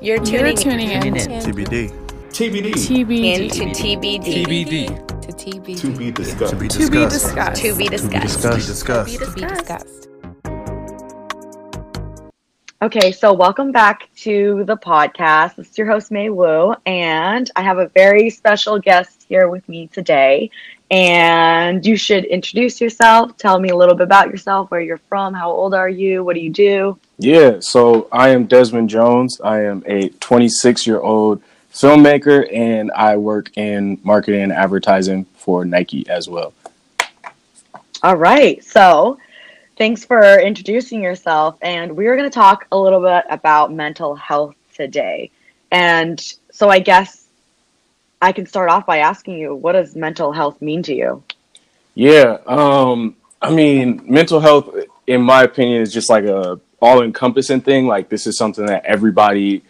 You're tuning, You're tuning in. TBD. TBD. TBD. into TBD. TBD. To TBD. To be discussed. To be To be discussed. discussed. To be To be discussed. discussed. To be discussed. Okay, so welcome back to the podcast. This is your host, May Wu, and I have a very special guest here with me today. And you should introduce yourself, tell me a little bit about yourself, where you're from, how old are you, what do you do? Yeah, so I am Desmond Jones. I am a 26 year old filmmaker and I work in marketing and advertising for Nike as well. All right, so thanks for introducing yourself. And we're going to talk a little bit about mental health today. And so I guess I can start off by asking you, what does mental health mean to you? Yeah, um, I mean, mental health, in my opinion, is just like a all encompassing thing. Like this is something that everybody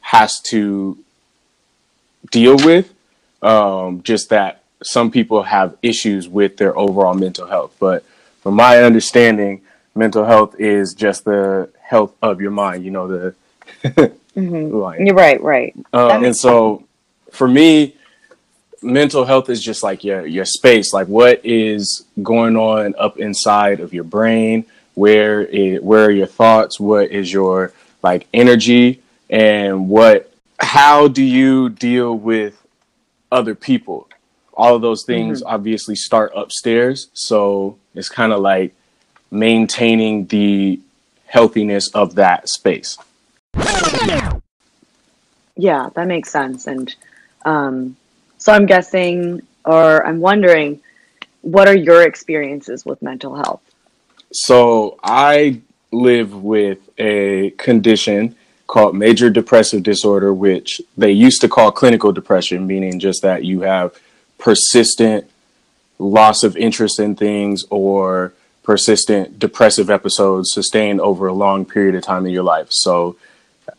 has to deal with. Um, just that some people have issues with their overall mental health, but from my understanding, mental health is just the health of your mind. You know the. Mm-hmm. You're right, right. That and so for me, mental health is just like your your space. Like what is going on up inside of your brain? Where it, where are your thoughts? What is your like energy? And what how do you deal with other people? All of those things mm-hmm. obviously start upstairs. So it's kind of like maintaining the healthiness of that space. Yeah, that makes sense. And um, so I'm guessing, or I'm wondering, what are your experiences with mental health? So I live with a condition called major depressive disorder, which they used to call clinical depression, meaning just that you have persistent loss of interest in things or persistent depressive episodes sustained over a long period of time in your life. So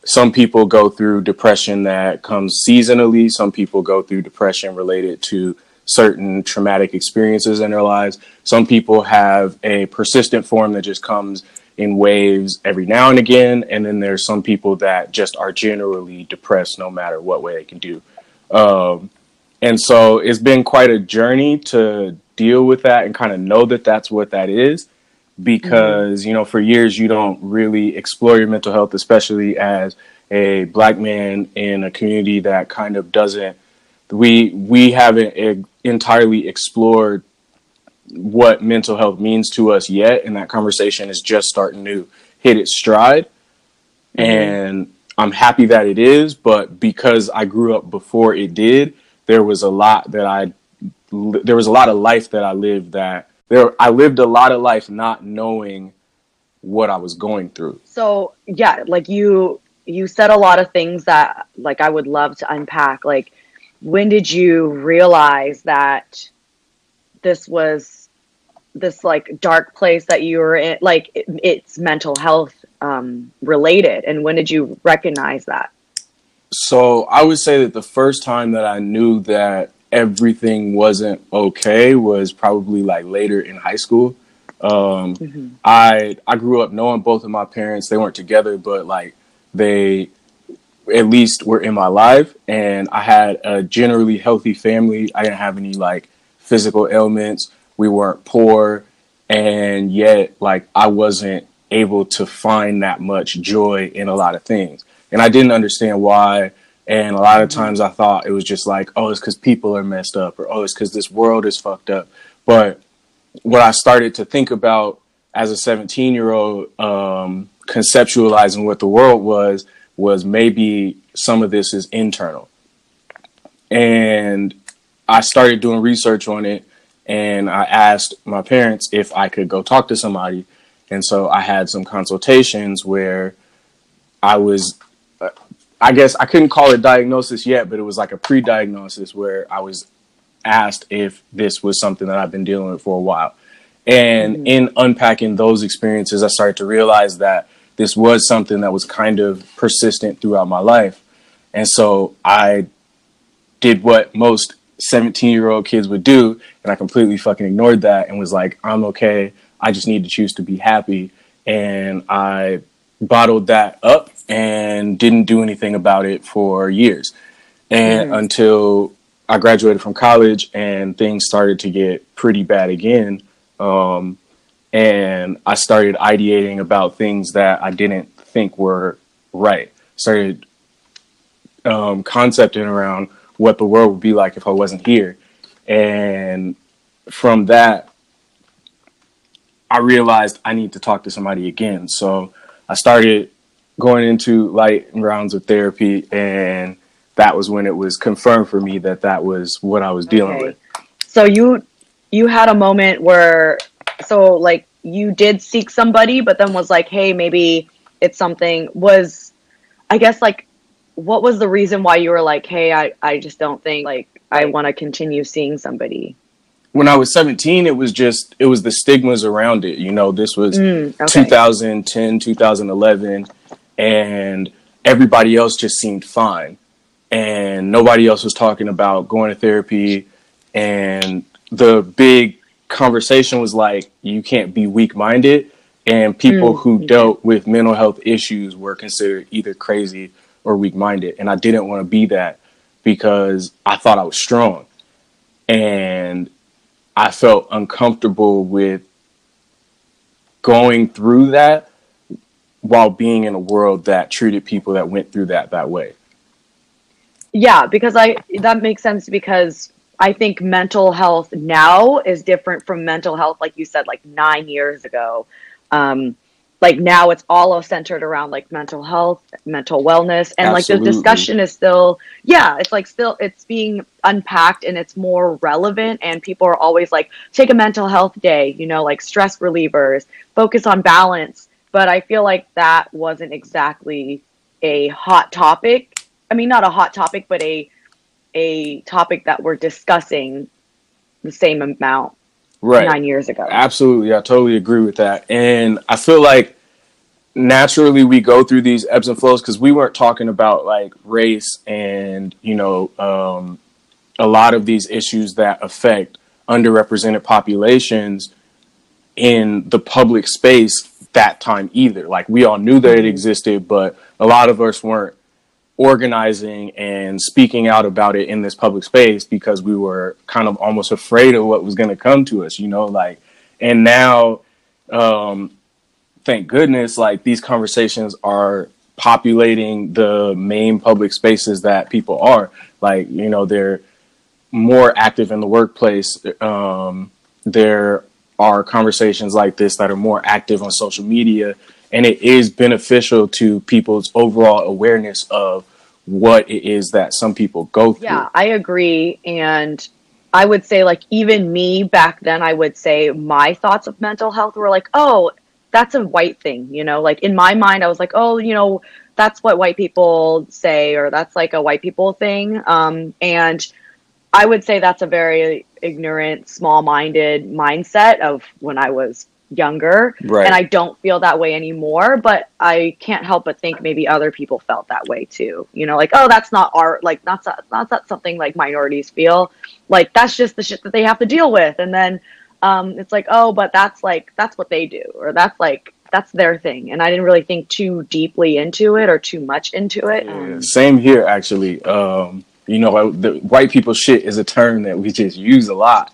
some people go through depression that comes seasonally. Some people go through depression related to certain traumatic experiences in their lives. Some people have a persistent form that just comes in waves every now and again. And then there's some people that just are generally depressed no matter what way they can do. Um, and so it's been quite a journey to deal with that and kind of know that that's what that is Mm-hmm. because you know for years you don't really explore your mental health especially as a black man in a community that kind of doesn't we we haven't e- entirely explored what mental health means to us yet and that conversation is just starting to hit its stride. Mm-hmm. And i'm happy that it is but because i grew up before it did there was a lot that i there was a lot of life that i lived that there i lived a lot of life not knowing what i was going through So yeah, like you you said a lot of things that like I would love to unpack. Like when did you realize that this was this like dark place that you were in like it, it's mental health um related and when did you recognize that? So I would say that the first time that I knew that everything wasn't okay was probably like later in high school. Um, I I grew up knowing both of my parents. They weren't together, but like they at least were in my life, and I had a generally healthy family. I didn't have any like physical ailments. We weren't poor, and yet like I wasn't able to find that much joy in a lot of things, and I didn't understand why. And a lot of times I thought it was just like, oh, it's because people are messed up, or oh, it's because this world is fucked up. But what I started to think about as a 17 year old, um, conceptualizing what the world was, was maybe some of this is internal. And I started doing research on it and I asked my parents if I could go talk to somebody. And so I had some consultations where I was, I guess I couldn't call it diagnosis yet, but it was like a pre diagnosis where I was asked if this was something that I've been dealing with for a while. And mm-hmm. in unpacking those experiences, I started to realize that this was something that was kind of persistent throughout my life. And so I did what most 17 year old kids would do. And I completely fucking ignored that and was like, I'm okay. I just need to choose to be happy. And I bottled that up and didn't do anything about it for years. And mm. until I graduated from college and things started to get pretty bad again. Um, and I started ideating about things that I didn't think were right. Started um, concepting around what the world would be like if I wasn't here. And from that, I realized I need to talk to somebody again. So I started going into light rounds of therapy, and that was when it was confirmed for me that that was what I was dealing okay. with. So you you had a moment where so like you did seek somebody, but then was like, hey, maybe it's something. Was I guess like what was the reason why you were like, hey, I I just don't think like I want to continue seeing somebody when I was 17, it was just it was the stigmas around it. You know, this was mm, okay. 2010, 2011, and everybody else just seemed fine, and nobody else was talking about going to therapy. And the big conversation was like, you can't be weak minded, and people mm, who dealt with mental health issues were considered either crazy or weak minded, and I didn't want to be that because I thought I was strong. And I felt uncomfortable with going through that while being in a world that treated people that went through that that way. Yeah, because I that makes sense because I think mental health now is different from mental health like you said like 9 years ago. Um, like now it's all centered around like mental health mental wellness and Absolutely. like the discussion is still yeah it's like still it's being unpacked and it's more relevant and people are always like take a mental health day you know like stress relievers focus on balance but i feel like that wasn't exactly a hot topic i mean not a hot topic but a a topic that we're discussing the same amount right. nine years ago. Absolutely. I totally agree with that. And I feel like naturally we go through these ebbs and flows because we weren't talking about like race and, you know, um, a lot of these issues that affect underrepresented populations in the public space that time either. Like we all knew that it existed, but a lot of us weren't organizing and speaking out about it in this public space because we were kind of almost afraid of what was going to come to us, you know, like, and now, um, thank goodness, like these conversations are populating the main public spaces that people are like, you know, they're more active in the workplace. Um, there are conversations like this that are more active on social media and it is beneficial to people's overall awareness of what it is that some people go through. Yeah, I agree. And I would say, like, even me back then, I would say my thoughts of mental health were like, oh, that's a white thing. You know, like in my mind, I was like, oh, you know, that's what white people say, or that's like a white people thing. Um, and I would say that's a very ignorant, small minded mindset of when I was younger. Right. and i don't feel that way anymore but i can't help but think maybe other people felt that way too. You know like oh that's not art like that's not, that's not something like minorities feel. Like that's just the shit that they have to deal with. And then um, it's like oh but that's like that's what they do or that's like that's their thing. And i didn't really think too deeply into it or too much into it. Yeah, um, same here actually. Um, you know the white people shit is a term that we just use a lot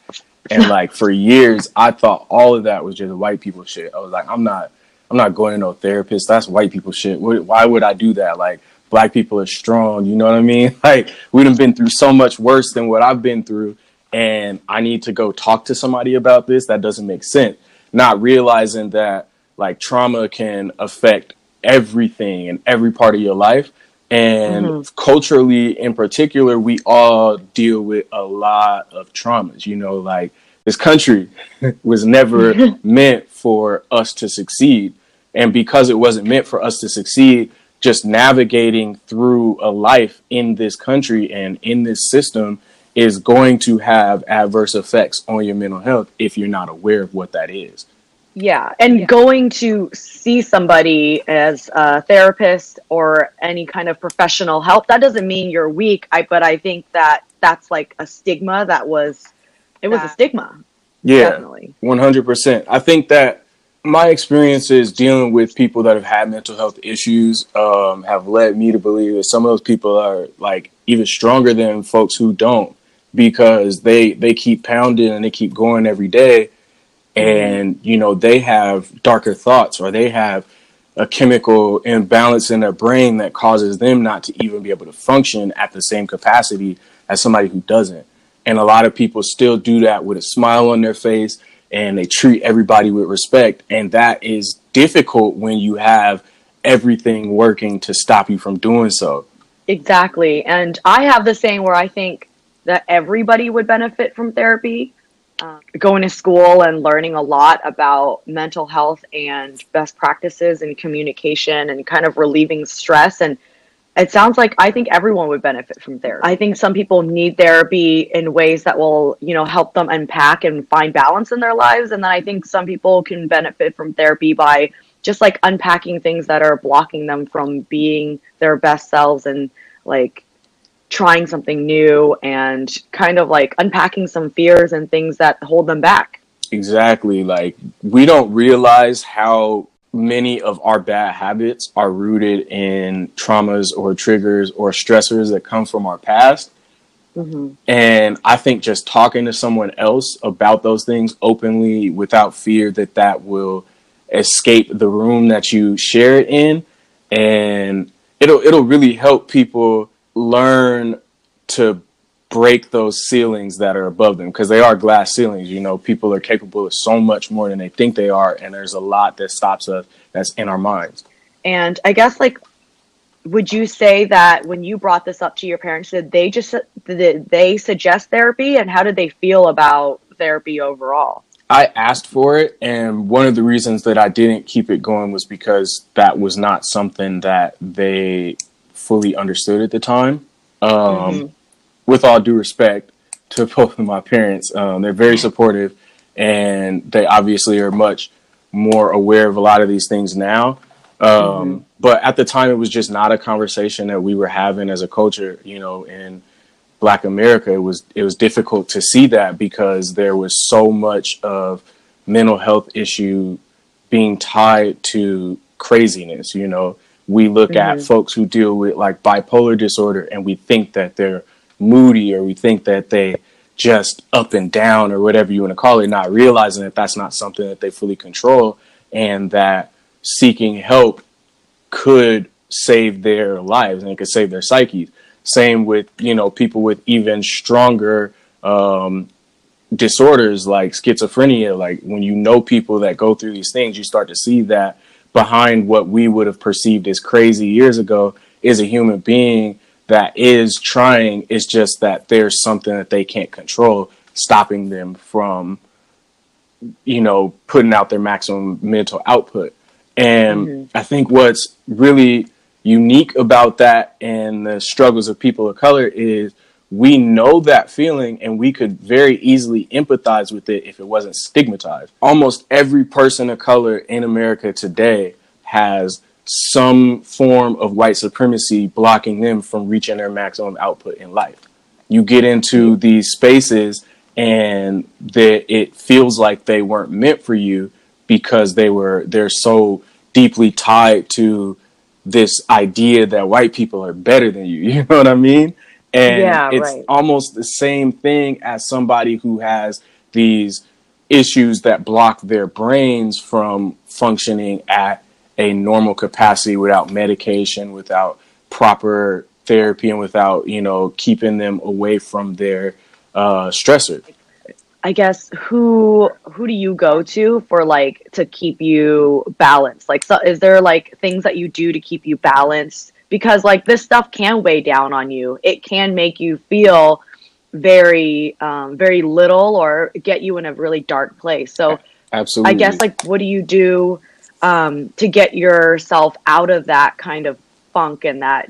and like for years, I thought all of that was just white people shit. I was like, I'm not, I'm not going to no therapist. That's white people shit. Why would I do that? Like, black people are strong. You know what I mean? Like, we've been through so much worse than what I've been through, and I need to go talk to somebody about this. That doesn't make sense. Not realizing that like trauma can affect everything and every part of your life and mm-hmm. culturally, in particular, we all deal with a lot of traumas. You know, like this country was never meant for us to succeed. And because it wasn't meant for us to succeed, just navigating through a life in this country and in this system is going to have adverse effects on your mental health if you're not aware of what that is. Yeah, and yeah. going to see somebody as a therapist or any kind of professional help that doesn't mean you're weak. I but I think that that's like a stigma that was it was a stigma. Yeah, definitely, one hundred percent. I think that my experiences dealing with people that have had mental health issues um, have led me to believe that some of those people are like even stronger than folks who don't because they they keep pounding and they keep going every day Mm-hmm. and you know they have darker thoughts or they have a chemical imbalance in their brain that causes them not to even be able to function at the same capacity as somebody who doesn't and a lot of people still do that with a smile on their face and they treat everybody with respect. And that is difficult when you have everything working to stop you from doing so. Exactly. And I have the saying where I think that everybody would benefit from therapy. Uh, going to school and learning a lot about mental health and best practices and communication and kind of relieving stress and it sounds like I think everyone would benefit from therapy. I think some people need therapy in ways that will, you know, help them unpack and find balance in their lives. And then I think some people can benefit from therapy by just like unpacking things that are blocking them from being their best selves and like trying something new and kind of like unpacking some fears and things that hold them back. Exactly. Like we don't realize how many of our bad habits are rooted in traumas or triggers or stressors that come from our past. Mm-hmm. And I think just talking to someone else about those things openly without fear that that will escape the room that you share it in and it'll it'll really help people learn to break those ceilings that are above them because they are glass ceilings. You know, people are capable of so much more than they think they are, and there's a lot that stops us that's in our minds. And I guess like would you say that when you brought this up to your parents did they just did they suggest therapy and how did they feel about therapy overall i asked for it and one of the reasons that i didn't keep it going was because that was not something that they fully understood at the time um, mm-hmm with all due respect to both of my parents, um, they're very supportive, and they obviously are much more aware of a lot of these things now. Um, mm-hmm. But at the time, it was just not a conversation that we were having as a culture. You know, in Black America, it was it was difficult to see that because there was so much of mental health issue being tied to craziness. You know, we look mm-hmm. at folks who deal with like bipolar disorder, and we think that they're moody or we think that they just up and down or whatever you want to call it, not realizing that that's not something that they fully control and that seeking help could save their lives and it could save their psyches. Same with, you know, people with even stronger um, disorders like schizophrenia. Like when you know people that go through these things, you start to see that behind what we would have perceived as crazy years ago is a human being that is trying It's just that there's something that they can't control stopping them from you know putting out their maximum mental output and mm-hmm. i think what's really unique about that and the struggles of people of color is we know that feeling and we could very easily empathize with it if it wasn't stigmatized almost every person of color in america today has some form of white supremacy blocking them from reaching their maximum output in life. You get into these spaces and that it feels like they weren't meant for you because they were they're so deeply tied to this idea that white people are better than you. You know what I mean? And yeah, it's right. almost the same thing as somebody who has these issues that block their brains from functioning at a normal capacity without medication, without proper therapy, and without you know keeping them away from their uh, stressor. I guess who who do you go to for like to keep you balanced? Like, so is there like things that you do to keep you balanced? Because like this stuff can weigh down on you. It can make you feel very um, very little or get you in a really dark place. So absolutely, I guess like what do you do? um, to get yourself out of that kind of funk and that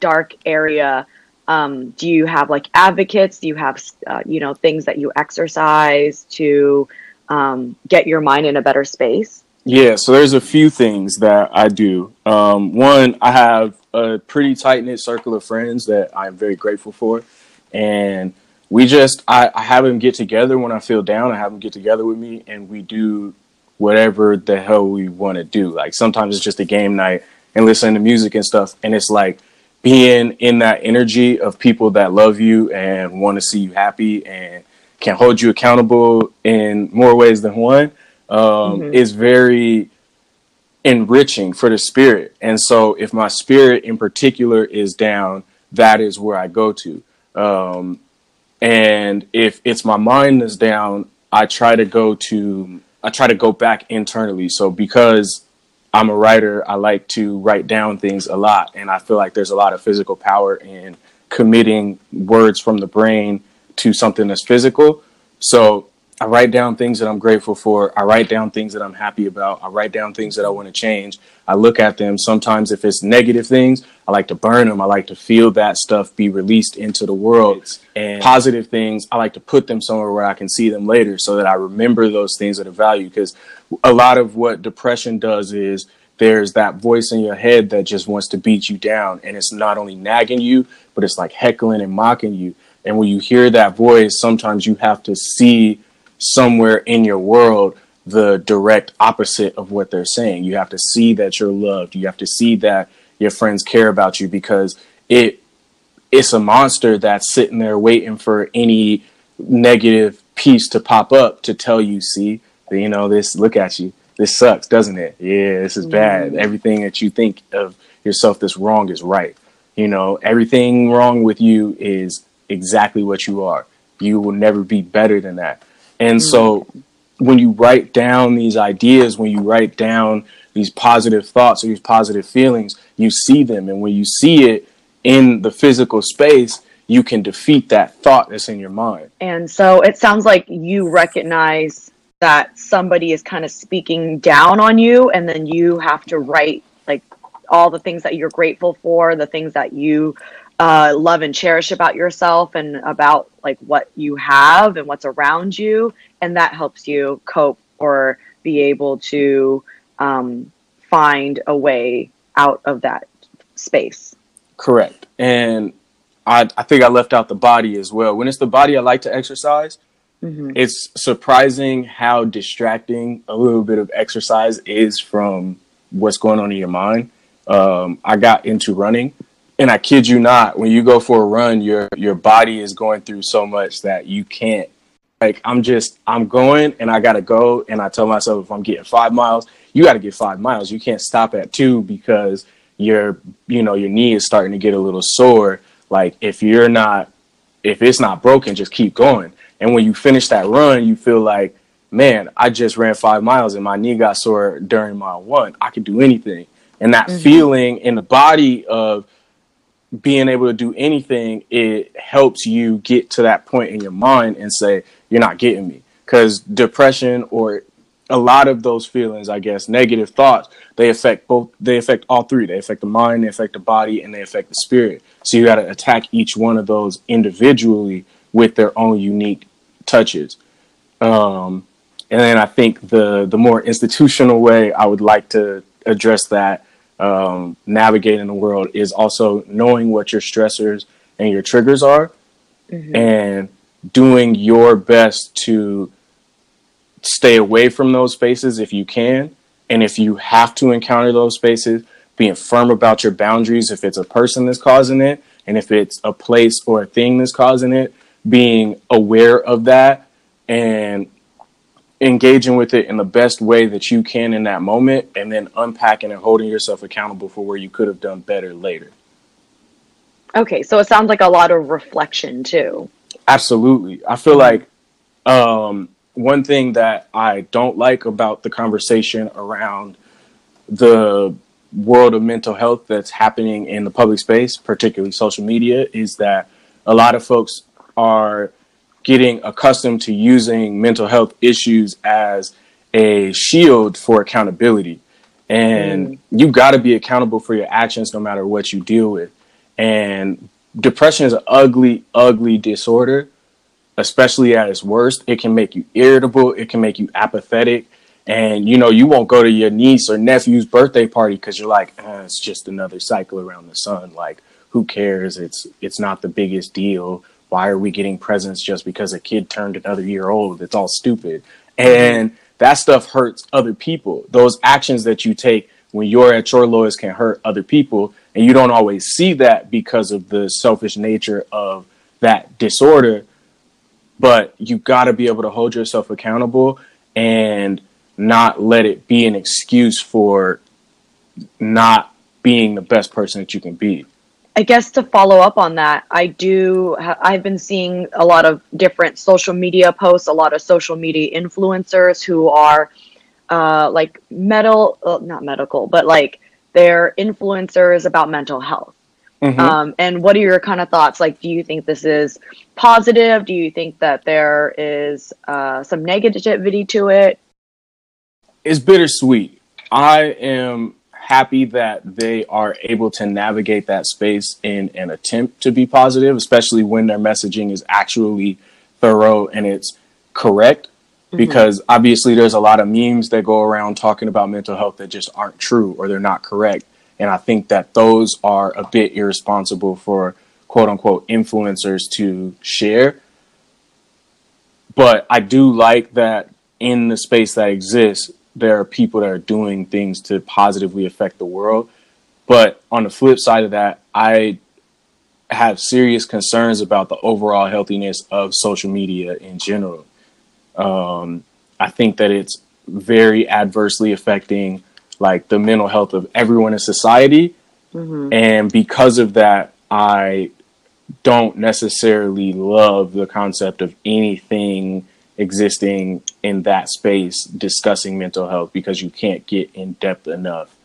dark area um, do you have like advocates do you have uh, you know things that you exercise to um, get your mind in a better space yeah so there's a few things that i do um, one i have a pretty tight-knit circle of friends that i'm very grateful for and we just I, I have them get together when i feel down i have them get together with me and we do whatever the hell we want to do. Like sometimes it's just a game night and listening to music and stuff. And it's like being in that energy of people that love you and want to see you happy and can hold you accountable in more ways than one um, mm-hmm. is very enriching for the spirit. And so if my spirit in particular is down, that is where I go to. Um, and if it's my mind that's down, I try to go to I try to go back internally. So because I'm a writer, I like to write down things a lot, and I feel like there's a lot of physical power in committing words from the brain to something that's physical. So I write down things that I'm grateful for. I write down things that I'm happy about. I write down things that I want to change. I look at them. Sometimes, if it's negative things, I like to burn them. I like to feel that stuff be released into the world. And positive things, I like to put them somewhere where I can see them later so that I remember those things that are value. Because a lot of what depression does is there's that voice in your head that just wants to beat you down. And it's not only nagging you, but it's like heckling and mocking you. And when you hear that voice, sometimes you have to see somewhere in your world the direct opposite of what they're saying. You have to see that you're loved. You have to see that your friends care about you because it it's a monster that's sitting there waiting for any negative piece to pop up to tell you, see, you know, this look at you. This sucks, doesn't it? Yeah, this is bad. Mm-hmm. Everything that you think of yourself that's wrong is right. You know, everything wrong with you is exactly what you are. You will never be better than that. And hmm. so when you write down these ideas, when you write down these positive thoughts or these positive feelings, you see them. And when you see it in the physical space, you can defeat that thought that's in your mind. And so it sounds like you recognize that somebody is kind of speaking down on you, and then you have to write like all the things that you're grateful for, the things that you uh, love and cherish about yourself and about like what you have and what's around you. And that helps you cope or be able to um, find a way out of that space. Correct. And I, I think i left out the body as well. When it's the body i like to exercise mm-hmm. it's surprising how distracting a little bit of exercise is from what's going on in your mind. Um, i got into running and I kid you not, when you go for a run, your your body is going through so much that you can't. Like I'm just I'm going and I gotta go, and I tell myself if I'm getting five miles, you got to get five miles. You can't stop at two because your you know your knee is starting to get a little sore. Like if you're not if it's not broken, just keep going. And when you finish that run, you feel like, man, I just ran five miles and my knee got sore during mile one. I could do anything. And that mm-hmm. feeling in the body of being able to do anything, it helps you get to that point in your mind and say, you're not getting me. Because depression or a lot of those feelings, I guess, negative thoughts, they affect both, they affect all three. They affect the mind, they affect the body, and they affect the spirit. So you got to attack each one of those individually with their own unique touches. Um, and then I think the the more institutional way I would like to address that um, navigating the world is also knowing what your stressors and your triggers are mm-hmm. and doing your best to stay away from those spaces if you can. And if you have to encounter those spaces, being firm about your boundaries if it's a person that's causing it and if it's a place or a thing that's causing it, being aware of that and engaging with it in the best way that you can in that moment and then unpacking and holding yourself accountable for where you could have done better later. Okay, so it sounds like a lot of reflection too. Absolutely. I feel like um, one thing that I don't like about the conversation around the world of mental health that's happening in the public space, particularly social media, is that a lot of folks are getting accustomed to using mental health issues as a shield for accountability. And mm. you got to be accountable for your actions no matter what you deal with. And depression is an ugly, ugly disorder, especially at its worst. It can make you irritable, it can make you apathetic. And you know, you won't go to your niece or nephew's birthday party because you're like, eh, it's just another cycle around the sun. Like, who cares? It's it's not the biggest deal why are we getting presents just because a kid turned another year old? It's all stupid. And that stuff hurts other people. Those actions that you take when you're at your lowest can hurt other people. And you don't always see that because of the selfish nature of that disorder. But you got to be able to hold yourself accountable and not let it be an excuse for not being the best person that you can be. I guess to follow up on that, I do. I've been seeing a lot of different social media posts, a lot of social media influencers who are uh, like metal, not medical, but like they're influencers about mental health. Mm-hmm. Um, and what are your kind of thoughts? Like, do you think this is positive? Do you think that there is uh, some negativity to it? It's bittersweet. I am happy that they are able to navigate that space in an attempt to be positive, especially when their messaging is actually thorough and it's correct. Mm-hmm. Because obviously, there's a lot of memes that go around talking about mental health that just aren't true or they're not correct. And I think that those are a bit irresponsible for quote unquote influencers to share. But I do like that in the space that exists, there are people that are doing things to positively affect the world. But on the flip side of that, I have serious concerns about the overall healthiness of social media in general. Um, I think that it's very adversely affecting like the mental health of everyone in society. Mm-hmm. And because of that, I don't necessarily love the concept of anything existing in that space discussing mental health because you can't get in depth enough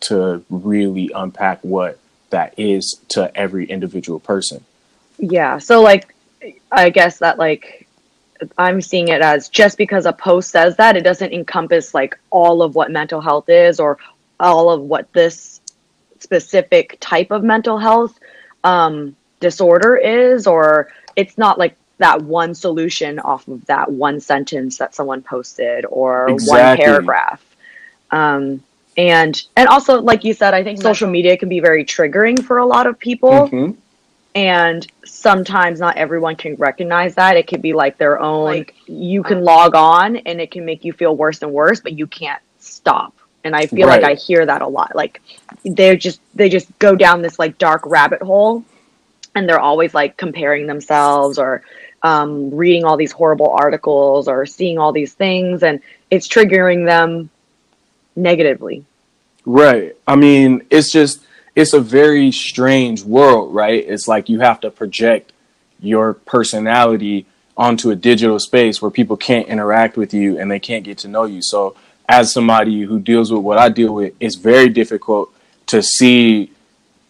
to really unpack what that is to every individual person. Yeah. So like I guess that like I'm seeing it as just because a post says that it doesn't encompass like all of what mental health is or all of what this specific type of mental health um, disorder is or it's not like that one solution off of that one sentence that someone posted or exactly. one paragraph. Um, and and also, like you said, I think social media can be very triggering for a lot of people. Mm-hmm. And sometimes not everyone can recognize that. It could be like their own. Like, you can um, log on and it can make you feel worse and worse, but you can't stop. And I feel right. like I hear that a lot. Like they're just they just go down this like dark rabbit hole and they're always like comparing themselves or um, reading all these horrible articles or seeing all these things, and it's triggering them negatively. Right. I mean, it's just it's a very strange world, right? It's like you have to project your personality onto a digital space where people can't interact with you and they can't get to know you. So, as somebody who deals with what I deal with, it's very difficult to see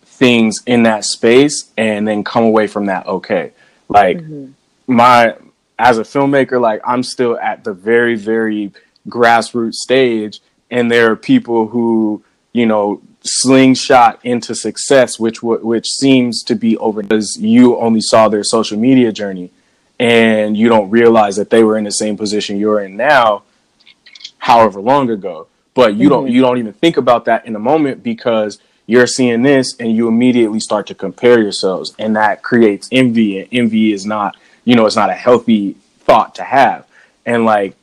things in that space and then come away from that okay. Like mm-hmm my as a filmmaker, like I'm still at the very, very grassroots stage, and there are people who, you know, slingshot into success, which which seems to be over because you only saw their social media journey, and you don't realize that they were in the same position you're in now, however long ago. But you mm-hmm. don't you don't even think about that in the moment because you're seeing this and you immediately start to compare yourselves, and that creates envy, and envy is not you know, it's not a healthy thought to have. And like,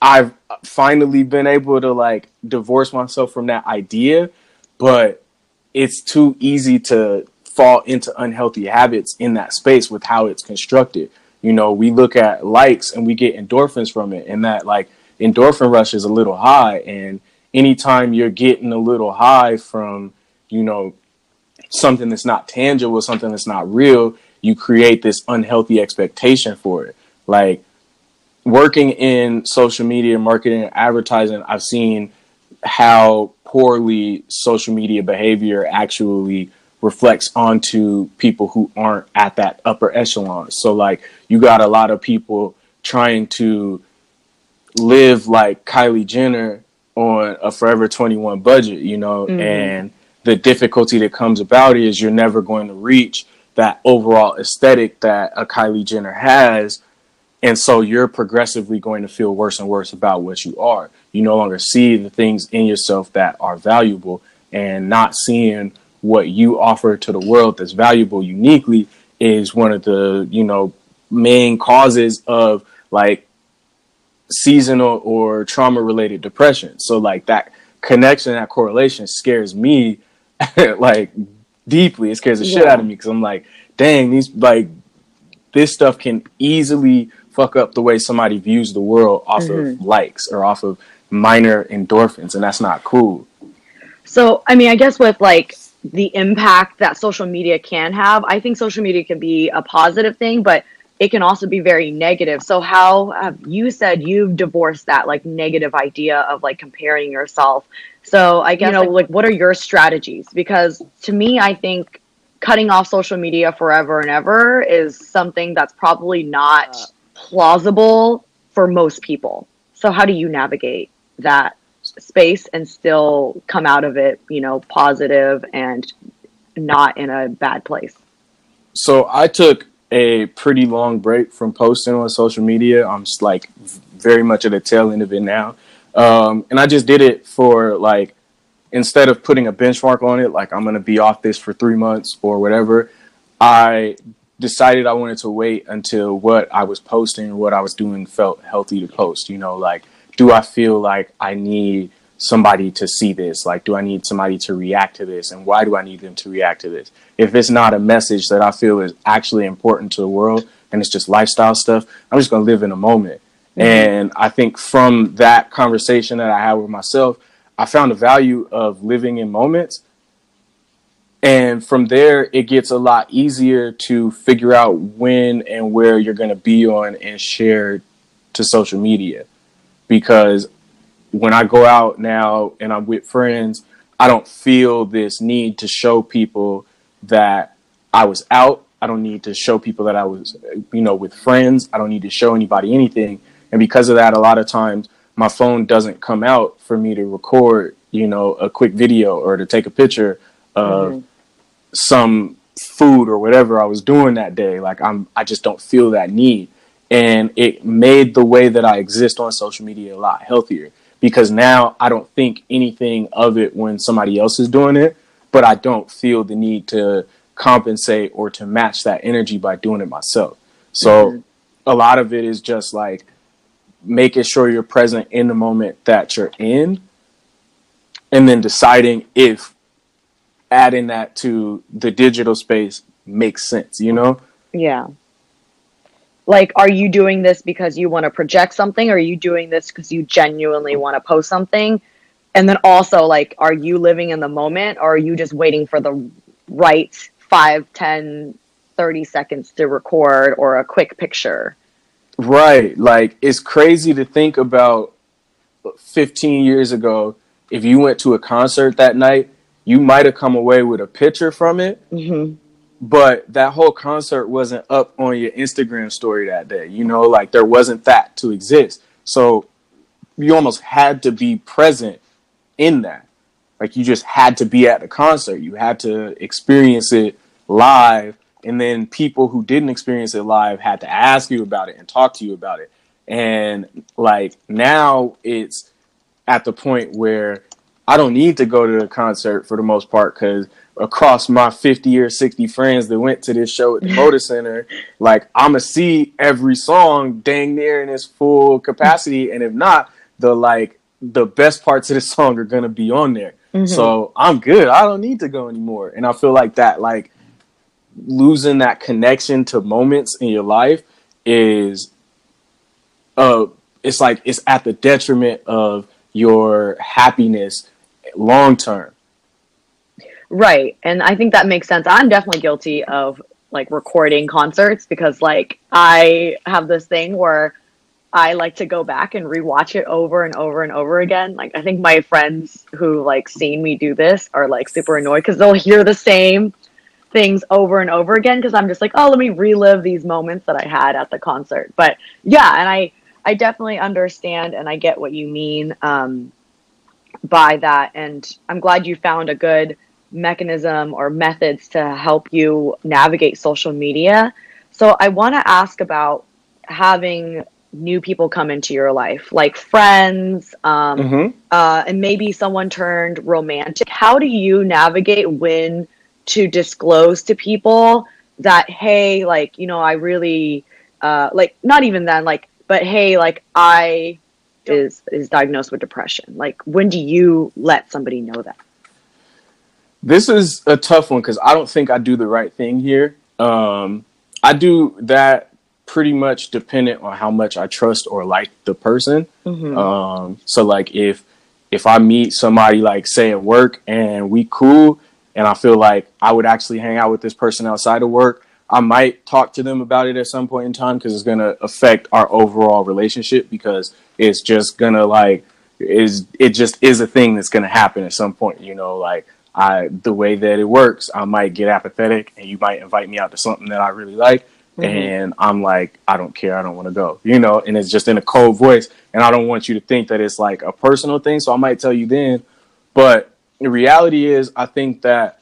I've finally been able to like divorce myself from that idea, but it's too easy to fall into unhealthy habits in that space with how it's constructed. You know, we look at likes and we get endorphins from it, and that like endorphin rush is a little high. And anytime you're getting a little high from, you know, something that's not tangible, something that's not real, you create this unhealthy expectation for it. Like working in social media marketing and advertising, I've seen how poorly social media behavior actually reflects onto people who aren't at that upper echelon. So like you got a lot of people trying to live like Kylie Jenner on a Forever 21 budget, you know, mm-hmm. and the difficulty that comes about is you're never going to reach that overall aesthetic that a Kylie Jenner has. And so you're progressively going to feel worse and worse about what you are. You no longer see the things in yourself that are valuable and not seeing what you offer to the world that's valuable uniquely is one of the, you know, main causes of like seasonal or trauma related depression. So like that connection, that correlation scares me like deeply. It scares the yeah. shit out of me because I'm like, dang, these like this stuff can easily fuck up the way somebody views the world off mm-hmm. of likes or off of minor endorphins, and that's not cool. So, I mean, I guess with like the impact that social media can have, I think social media can be a positive thing, but it can also be very negative. So, how have you said you've divorced that like negative idea of like comparing yourself? So, I guess, you know, like, like what are your strategies? Because to me, I think cutting off social media forever and ever is something that's probably not uh. plausible for most people. So, how do you navigate that space and still come out of it, you know, positive and not in a bad place? So, I took a pretty long break from posting on social media. I'm just like very much at the tail end of it now. Um, and I just did it for like instead of putting a benchmark on it, like I'm going to be off this for three months or whatever, I decided I wanted to wait until what I was posting or what I was doing felt healthy to post. You know, like, do I feel like I need somebody to see this? Like, do I need somebody to react to this? And why do I need them to react to this? If it's not a message that I feel is actually important to the world and it's just lifestyle stuff, I'm just going to live in a moment. Mm-hmm. And I think from that conversation that I had with myself, I found the value of living in moments. And from there, it gets a lot easier to figure out when and where you're going to be on and share to social media. Because when I go out now and I'm with friends, I don't feel this need to show people that I was out. I don't need to show people that I was, you know, with friends. I don't need to show anybody anything. And because of that, a lot of times my phone doesn't come out for me to record, you know, a quick video or to take a picture of mm-hmm. some food or whatever I was doing that day. Like I'm I just don't feel that need. And it made the way that I exist on social media a lot healthier because now I don't think anything of it when somebody else is doing it, but I don't feel the need to compensate or to match that energy by doing it myself. So mm-hmm. a lot of it is just like making sure you're present in the moment that you're in and then deciding if adding that to the digital space makes sense you know? Yeah. Like are you doing this because you want to project something or are you doing this because you genuinely want to post something? And then also like are you living in the moment or are you just waiting for the right 5 10 30 seconds to record or a quick picture Right. Like it's crazy to think about 15 years ago if you went to a concert that night, you might have come away with a picture from it. Mm-hmm. But that whole concert wasn't up on your Instagram story that day. You know, like there wasn't that to exist. So you almost had to be present in that. Like you just had to be at the concert. You had to experience it live and then people who didn't experience it live had to ask you about it and talk to you about it. And like now it's at the point where i don't need to go to the concert for the most part because across my 50 or 60 friends that went to this show at the Moda Center like i'm gonna see every song dang near in its full capacity. And if not the like the best parts of the song are gonna be on there. Mm-hmm. so i'm good. I don't need to go anymore. And i feel like that like losing that connection to moments in your life is uh it's like it's at the detriment of your happiness long term. Right. And i think that makes sense. I'm definitely guilty of like recording concerts because like i have this thing where i like to go back and rewatch it over and over and over again. Like i think my friends who like seen me do this are like super annoyed because they'll hear the same things over and over again because I'm just like, oh, let me relive these moments that I had at the concert. But yeah, and I I definitely understand and I get what you mean um, by that, and I'm glad you found a good mechanism or methods to help you navigate social media. So I want to ask about having new people come into your life, like friends, um, mm-hmm. uh, and maybe someone turned romantic. How do you navigate when to disclose to people that hey like you know i really uh like not even then like but hey, like I is is diagnosed with depression. Like when do you let somebody know that? This is a tough one because I don't think I do the right thing here. Um, I do that pretty much dependent on how much I trust or like the person. Mm-hmm. Um, so like if if I meet somebody like say at work and we cool and I feel like I would actually hang out with this person outside of work, I might talk to them about it at some point in time because it's gonna affect our overall relationship because it's just gonna like is it just is a thing that's gonna happen at some point, you know, like I the way that it works, I might get apathetic and you might invite me out to something that I really like Mm-hmm. And I'm like, I don't care. I don't want to go, you know, and it's just in a cold voice. And I don't want you to think that it's like a personal thing. So I might tell you then. But the reality is, I think that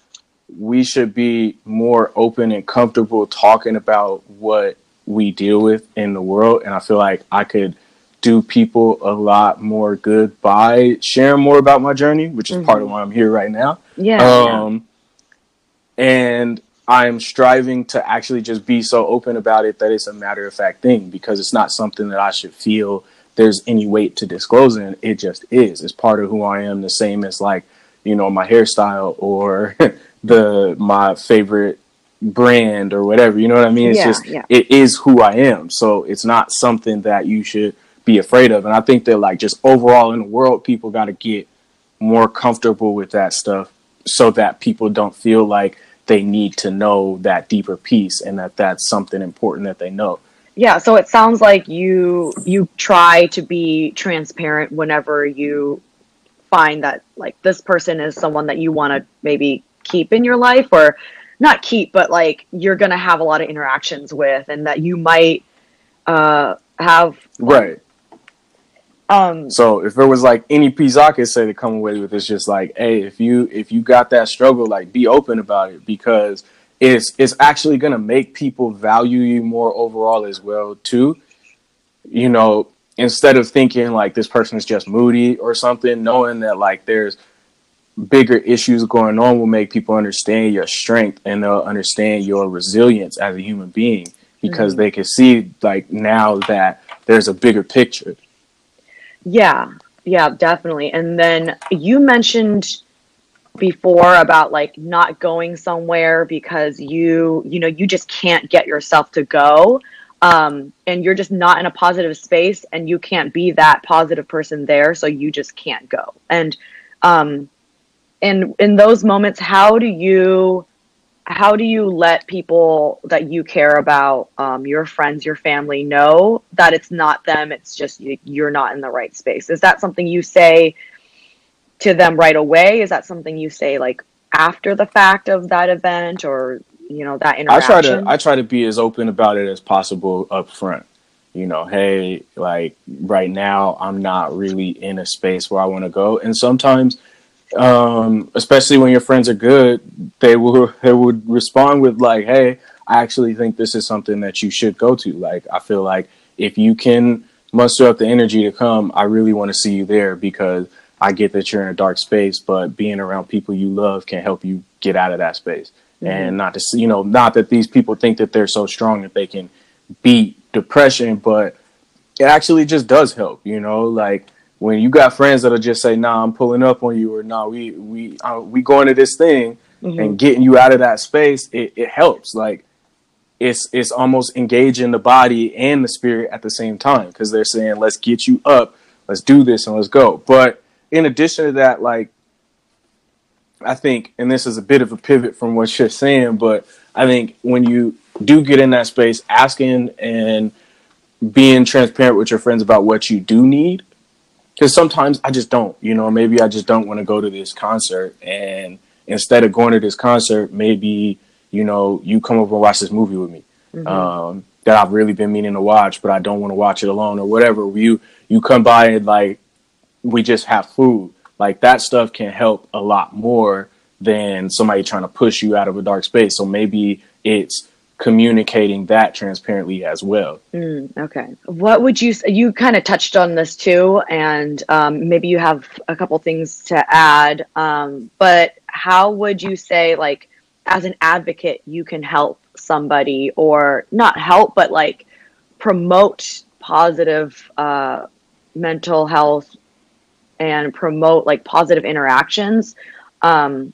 we should be more open and comfortable talking about what we deal with in the world. And I feel like I could do people a lot more good by sharing more about my journey, which is mm-hmm. part of mm-hmm. why I'm here right now. Yeah. Um, yeah. And I'm striving to actually just be so open about it that it's a matter of fact thing because it's not something that I should feel there's any weight to disclose in. It just is. It's part of who I am, the same as like, you know, my hairstyle or the my favorite brand or whatever. You know what I mean? It's yeah, just yeah. it is who I am. So it's not something that you should be afraid of. And I think that like just overall in the world, people gotta get more comfortable with that stuff so that people don't feel like they need to know that deeper piece and that that's something important that they know yeah so it sounds like you you try to be transparent whenever you find that like this person is someone that you want to maybe keep in your life or not keep but like you're gonna have a lot of interactions with and that you might uh have right um, so if it was like any piece I could say to come away with, it's just like, hey, if you if you got that struggle, like be open about it because it's it's actually gonna make people value you more overall as well too. You know, instead of thinking like this person is just moody or something, knowing that like there's bigger issues going on will make people understand your strength and they'll understand your resilience as a human being because mm-hmm. they can see like now that there's a bigger picture yeah, yeah, definitely. And then you mentioned before about like not going somewhere because you, you know, you just can't get yourself to go. Um, and you're just not in a positive space and you can't be that positive person there. So you just can't go. And, um, and in those moments, how do you, how do you let people that you care about, um, your friends, your family, know that it's not them? It's just you, you're not in the right space. Is that something you say to them right away? Is that something you say like after the fact of that event, or you know that interaction? I try to I try to be as open about it as possible up front. You know, hey, like right now, I'm not really in a space where I want to go, and sometimes um, especially when your friends are good, they will they would respond with like, "Hey, I actually think this is something that you should go to." Like, I feel like if you can muster up the energy to come, I really want to see you there because I get that you're in a dark space, but being around people you love can help you get out of that space. Mm-hmm. And not to you know, not that these people think that they're so strong that they can beat depression, but it actually just does help. You know, like when you got friends that'll just say, "Nah, I'm pulling up on you," or "Nah, we we uh, we going to this thing," mm-hmm. and getting you out of that space, it, it helps. Like it's it's almost engaging the body and the spirit at the same time because they're saying, "Let's get you up, let's do this, and let's go." But in addition to that, like I think, and this is a bit of a pivot from what you're saying, but I think when you do get in that space, asking and being transparent with your friends about what you do need because sometimes I just don't, you know, maybe I just don't want to go to this concert. And instead of going to this concert, maybe, you know, you come over and watch this movie with me mm-hmm. um, that I've really been meaning to watch, but I don't want to watch it alone or whatever. You, you come by and like, we just have food. Like that stuff can help a lot more than somebody trying to push you out of a dark space. So maybe it's communicating that transparently as well. Mm, okay. What would you, you kind of touched on this too, and um, maybe you have a couple things to add, um, but how would you say, like, as an advocate, you can help somebody or not help, but like promote positive uh, mental health and promote like positive interactions um,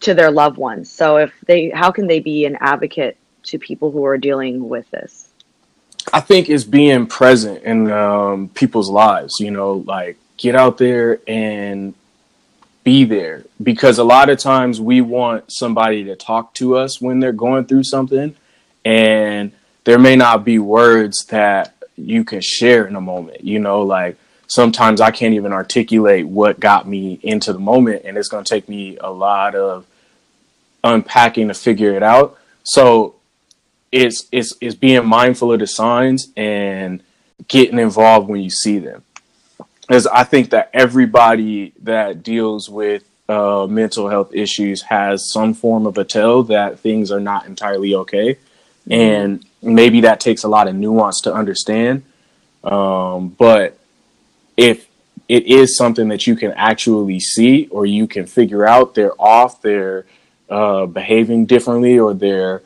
to their loved ones. So if they, how can they be an advocate to people who are dealing with this? I think it's being present in um, people's lives. You know, like get out there and be there because a lot of times we want somebody to talk to us when they're going through something and there may not be words that you can share in a moment you know like sometimes i can't even articulate what got me into the moment and it's going to take me a lot of unpacking to figure it out so it's it's it's being mindful of the signs and getting involved when you see them Because I think that everybody that deals with uh, mental health issues has some form of a tell that things are not entirely okay, mm-hmm. and maybe that takes a lot of nuance to understand. Um, but if it is something that you can actually see or you can figure out they're off, they're uh, behaving differently, or they're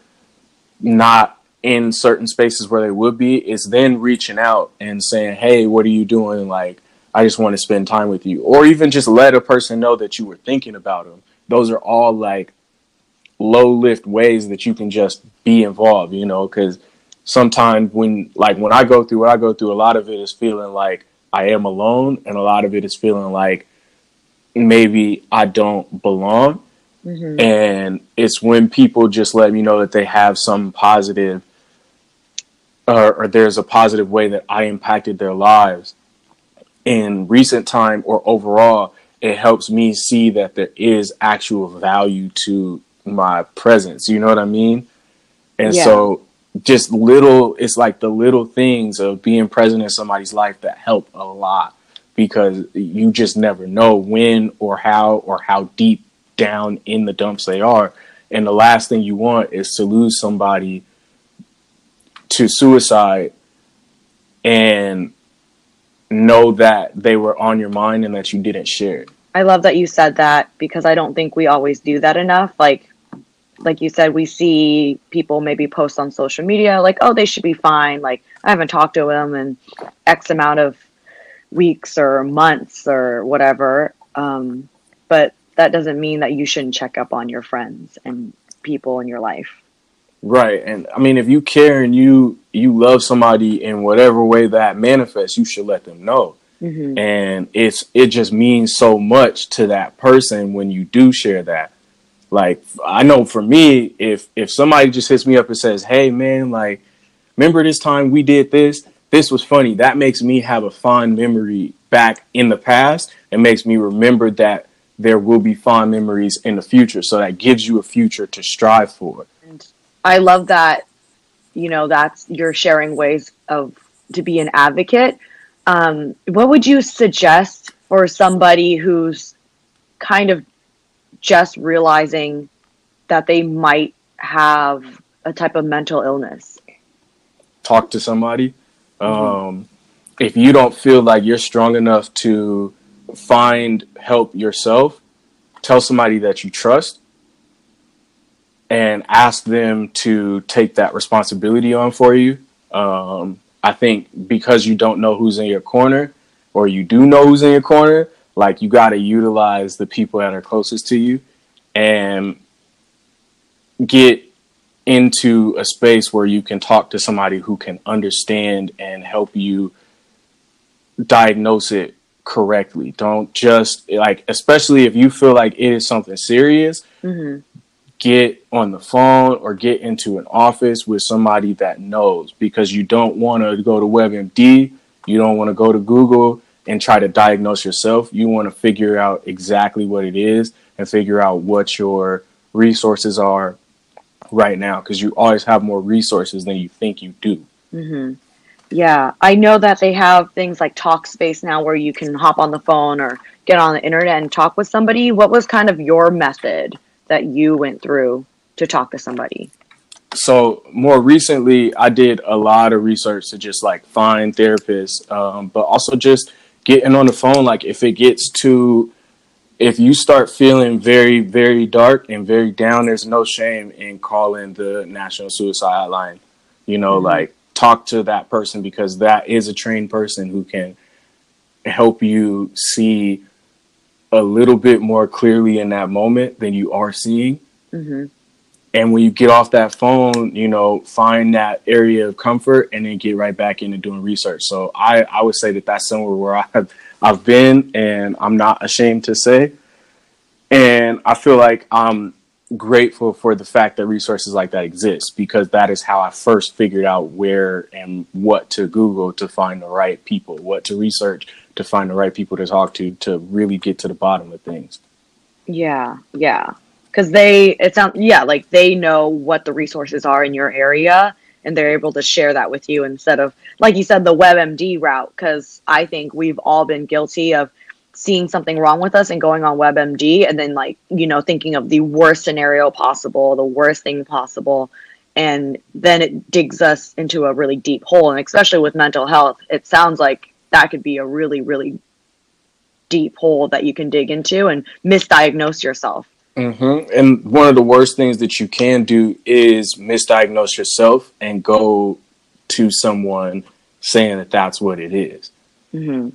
not in certain spaces where they would be, is then reaching out and saying, "Hey, what are you doing?" Like I just want to spend time with you. Or even just let a person know that you were thinking about them. Those are all like low lift ways that you can just be involved, you know, because sometimes when like when I go through what I go through, a lot of it is feeling like I am alone and a lot of it is feeling like maybe I don't belong. Mm-hmm. And it's when people just let me know that they have some positive or, or there's a positive way that I impacted their lives in recent time or overall, it helps me see that there is actual value to my presence. You know what I mean? And yeah. so just little it's like the little things of being present in somebody's life that help a lot because you just never know when or how or how deep down in the dumps they are. And the last thing you want is to lose somebody to suicide and know that they were on your mind and that you didn't share it. I love that you said that because I don't think we always do that enough. Like like you said, we see people maybe post on social media like, oh, they should be fine. Like I haven't talked to them in X amount of weeks or months or whatever. Um, but that doesn't mean that you shouldn't check up on your friends and people in your life. Right. And I mean, if you care and you you love somebody in whatever way that manifests, you should let them know. Mm-hmm. And it's it just means so much to that person when you do share that. Like I know for me, if if somebody just hits me up and says, "Hey man, like remember this time we did this? This was funny." That makes me have a fond memory back in the past It makes me remember that there will be fond memories in the future. So that gives you a future to strive for. I love that, you know, that's you're sharing ways of to be an advocate. Um, what would you suggest for somebody who's kind of just realizing that they might have a type of mental illness? Talk to somebody. Mm-hmm. Um, if you don't feel like you're strong enough to find help yourself, tell somebody that you trust and ask them to take that responsibility on for you. Um, I think because you don't know who's in your corner, or you do know who's in your corner, like you got to utilize the people that are closest to you and get into a space where you can talk to somebody who can understand and help you diagnose it correctly. Don't just like, especially if you feel like it is something serious, mm-hmm get on the phone or get into an office with somebody that knows because you don't want to go to WebMD, you don't want to go to Google and try to diagnose yourself. You want to figure out exactly what it is and figure out what your resources are right now because you always have more resources than you think you do. Mm-hmm. Yeah, I know that they have things like Talkspace now where you can hop on the phone or get on the internet and talk with somebody. What was kind of your method? that you went through to talk to somebody? So more recently, I did a lot of research to just like find therapists, um, but also just getting on the phone. Like if it gets to, if you start feeling very, very dark and very down, there's no shame in calling the National Suicide Hotline. You know, mm-hmm. like talk to that person because that is a trained person who can help you see a little bit more clearly in that moment than you are seeing. Mm-hmm. And when you get off that phone, you know, find that area of comfort and then get right back into doing research. So I, I would say that that's somewhere where I have I've been and I'm not ashamed to say. And I feel like I'm grateful for the fact that resources like that exist because that is how I first figured out where and what to Google to find the right people, what to research to find the right people to talk to to really get to the bottom of things. Yeah, yeah. Cuz they it sounds yeah, like they know what the resources are in your area and they're able to share that with you instead of like you said the WebMD route cuz I think we've all been guilty of seeing something wrong with us and going on WebMD and then like, you know, thinking of the worst scenario possible, the worst thing possible and then it digs us into a really deep hole and especially with mental health, it sounds like that could be a really really deep hole that you can dig into and misdiagnose yourself. Mm-hmm. And one of the worst things that you can do is misdiagnose yourself and go to someone saying that that's what it is. Mm-hmm.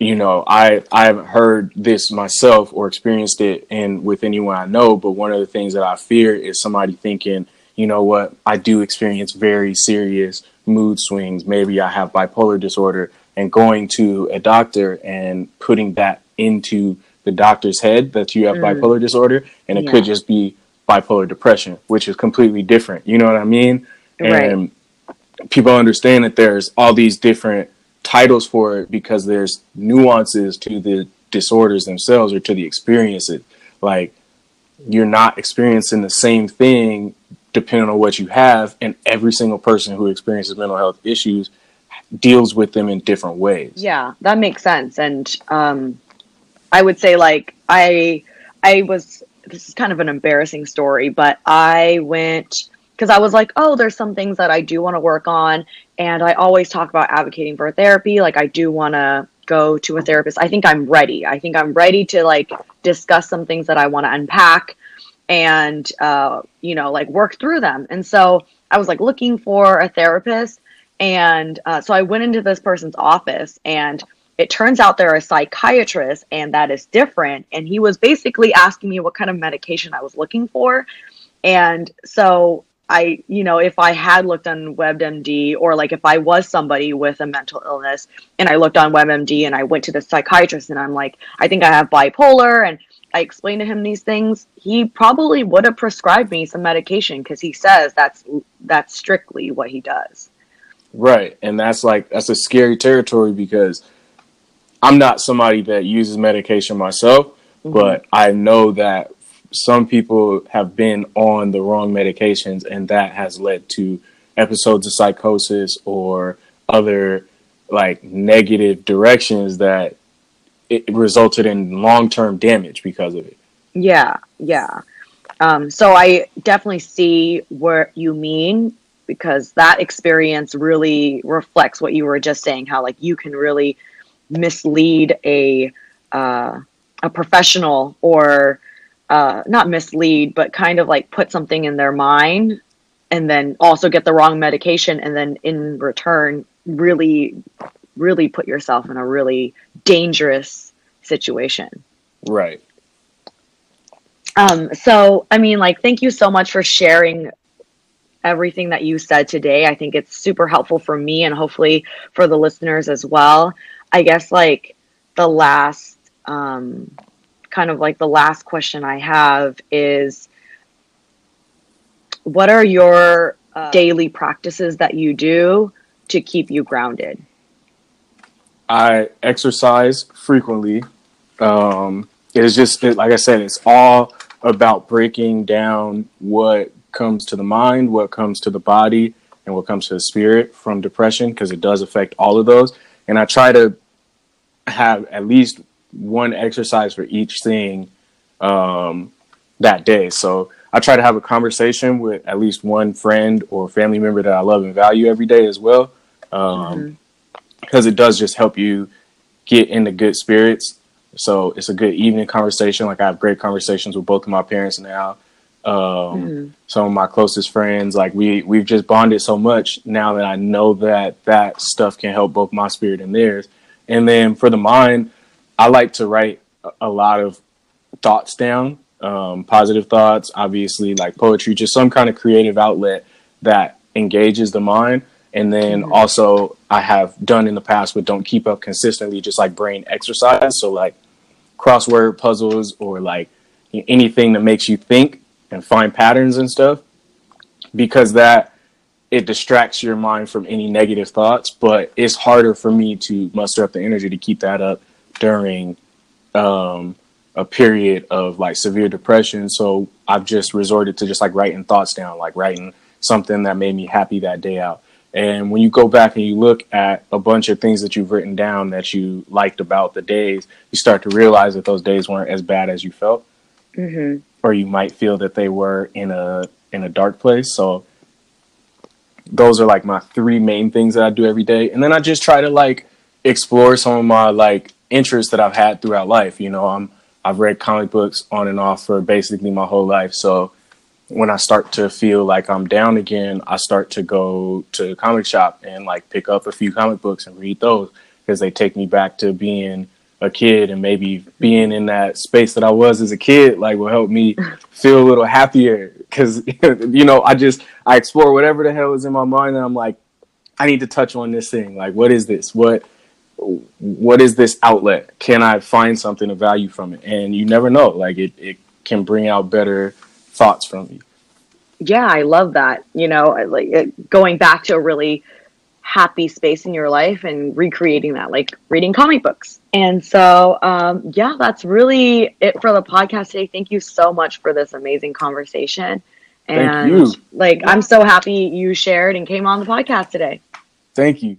You know, I I haven't heard this myself or experienced it in with anyone I know, but one of the things that I fear is somebody thinking, you know what, I do experience very serious mood swings. Maybe I have bipolar disorder and going to a doctor and putting that into the doctor's head that you have mm. bipolar disorder and it yeah. could just be bipolar depression which is completely different you know what i mean right. and people understand that there's all these different titles for it because there's nuances to the disorders themselves or to the experiences like you're not experiencing the same thing depending on what you have and every single person who experiences mental health issues deals with them in different ways. Yeah, that makes sense. And um, I would say like I I was this is kind of an embarrassing story, but I went because I was like, oh, there's some things that I do want to work on, and I always talk about advocating for therapy. Like I do want to go to a therapist. I think I'm ready. I think I'm ready to like discuss some things that I want to unpack and uh, you know like work through them. And so I was like looking for a therapist and uh, so I went into this person's office, and it turns out they're a psychiatrist, and that is different. And he was basically asking me what kind of medication I was looking for. And so I, you know, if I had looked on WebMD or like if I was somebody with a mental illness and I looked on WebMD and I went to the psychiatrist and I'm like, I think I have bipolar and I explained to him these things, he probably would have prescribed me some medication because he says that's that's strictly what he does. Right. And that's like that's a scary territory because I'm not somebody that uses medication myself, mm-hmm. but I know that some people have been on the wrong medications and that has led to episodes of psychosis or other like negative directions that it resulted in long-term damage because of it. Yeah, yeah. Um, so I definitely see what you mean because that experience really reflects what you were just saying how like you can really mislead a uh, a professional or uh, not mislead but kind of like put something in their mind and then also get the wrong medication and then in return really really put yourself in a really dangerous situation right um so i mean like thank you so much for sharing everything that you said today. I think it's super helpful for me and hopefully for the listeners as well. I guess like the last um, kind of like the last question I have is what are your uh, daily practices that you do to keep you grounded? I exercise frequently. Um, it's just like I said, it's all about breaking down what comes to the mind, what comes to the body, and what comes to the spirit from depression, because it does affect all of those. And I try to have at least one exercise for each thing um, that day. So I try to have a conversation with at least one friend or family member that I love and value every day as well, because um, mm-hmm. it does just help you get into good spirits. So it's a good evening conversation. Like I have great conversations with both of my parents now Um, mm-hmm. Some of my closest friends, like we we've just bonded so much now that I know that that stuff can help both my spirit and theirs. And then for the mind, I like to write a lot of thoughts down, um, positive thoughts, obviously like poetry, just some kind of creative outlet that engages the mind. And then mm-hmm. also I have done in the past, but don't keep up consistently, just like brain exercise. So like crossword puzzles or like anything that makes you think and find patterns and stuff because that it distracts your mind from any negative thoughts but it's harder for me to muster up the energy to keep that up during um, a period of like severe depression so i've just resorted to just like writing thoughts down like writing something that made me happy that day out and when you go back and you look at a bunch of things that you've written down that you liked about the days you start to realize that those days weren't as bad as you felt mm-hmm. or you might feel that they were in a in a dark place. So those are like my three main things that I do every day, and then I just try to like explore some of my like interests that I've had throughout life. You know, I'm I've read comic books on and off for basically my whole life, so when I start to feel like I'm down again, I start to go to a comic shop and like pick up a few comic books and read those because they take me back to being a kid and maybe being in that space that I was as a kid like will help me feel a little happier because you know I just I explore whatever the hell is in my mind and I'm like I need to touch on this thing. Like what is this? What what is this outlet? Can I find something of value from it? And you never know. Like it, it can bring out better thoughts from you. Yeah I love that. You know like going back to a really happy space in your life and recreating that, like reading comic books. And so, um, yeah, that's really it for the podcast today. Thank you so much for this amazing conversation. And like, I'm so happy you shared and came on the podcast today. Thank you.